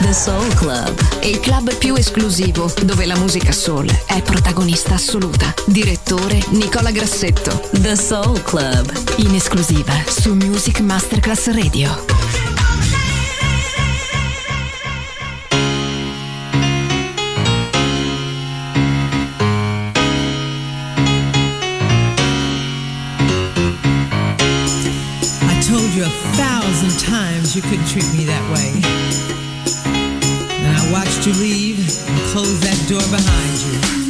The Soul Club, il club più esclusivo dove la musica soul è protagonista assoluta. Direttore Nicola Grassetto. The Soul Club, in esclusiva su Music Masterclass Radio. I told you a thousand times you couldn't treat me that way. You leave and close that door behind you.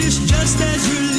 it's just as you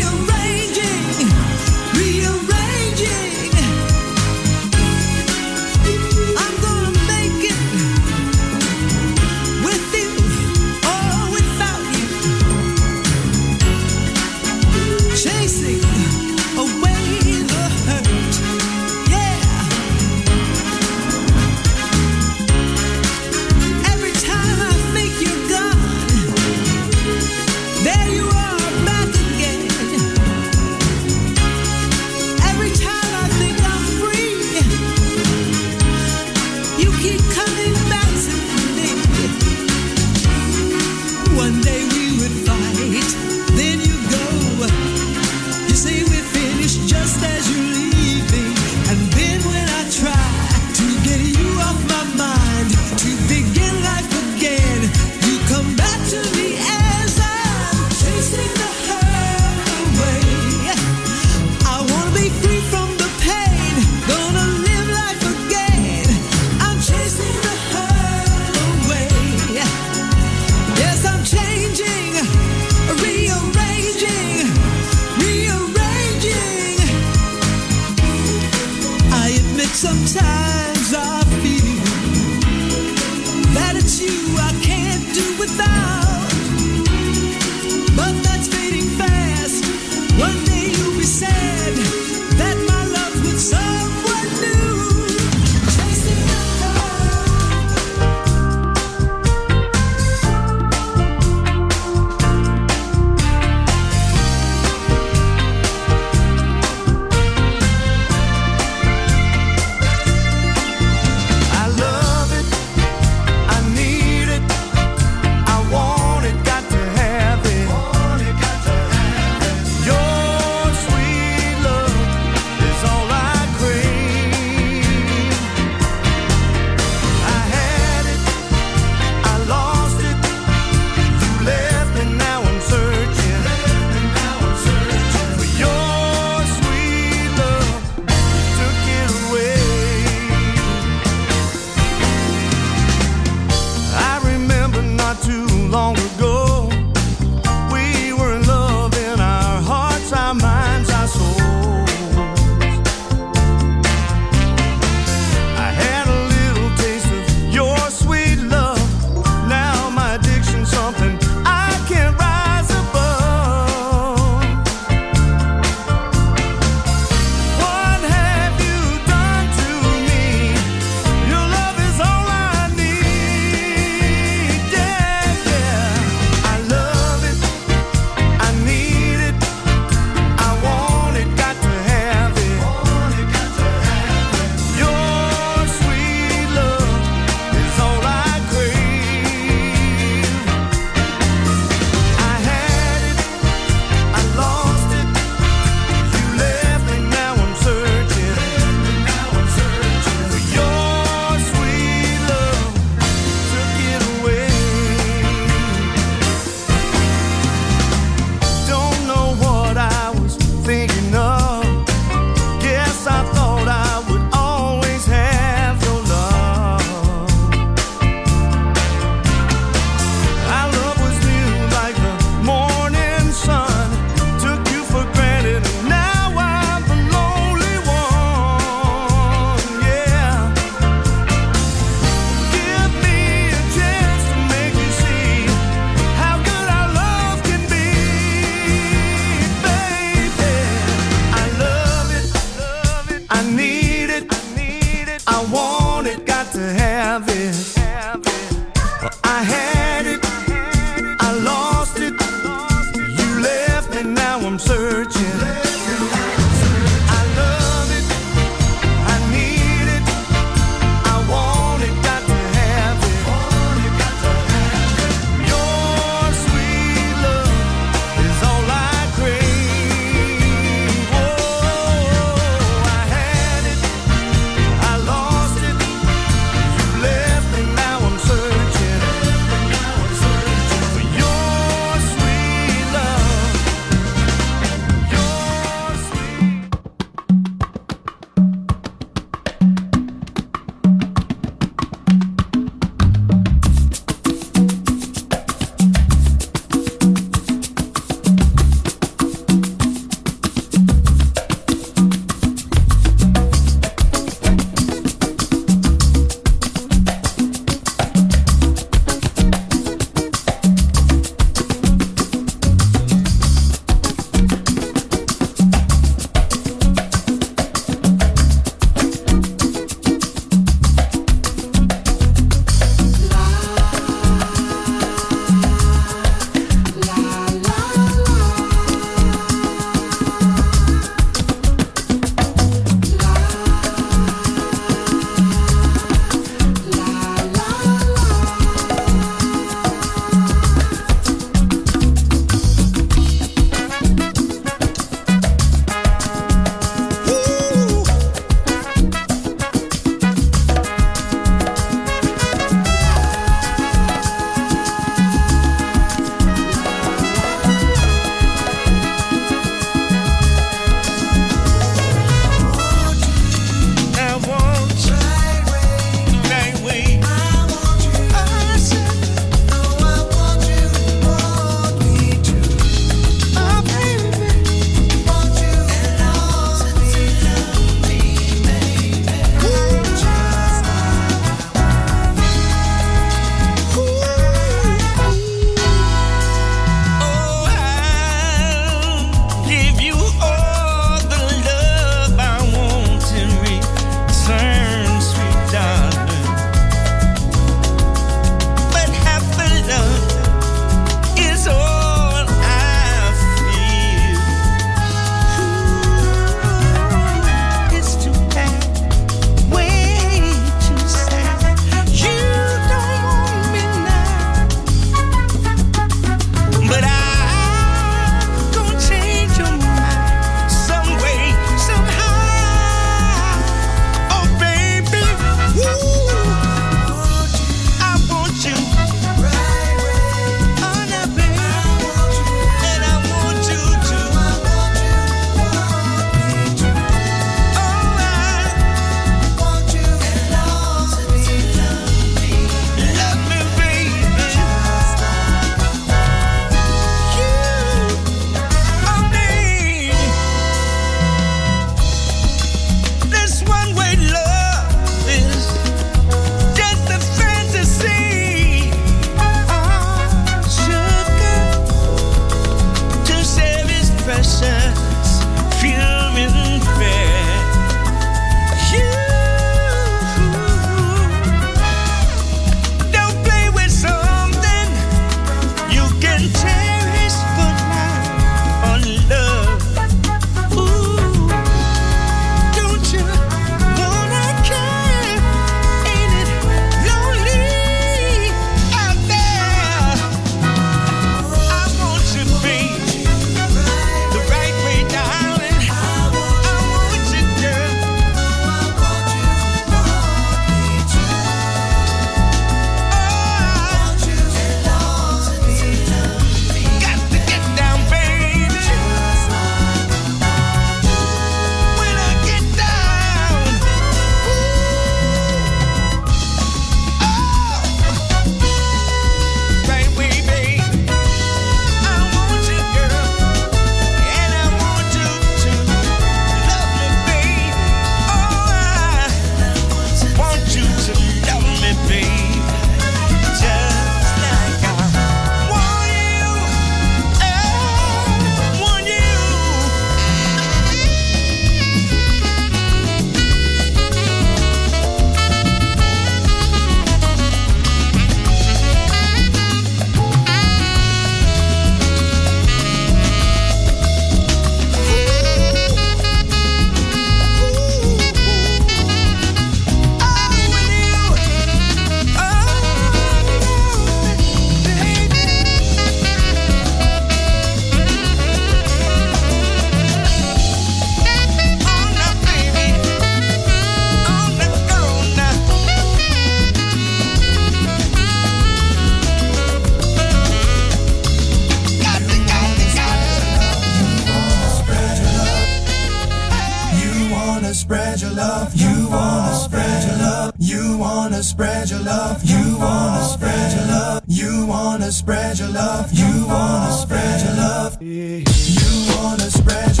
love. You wanna spread your love. You wanna spread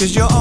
cause you're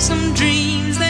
some dreams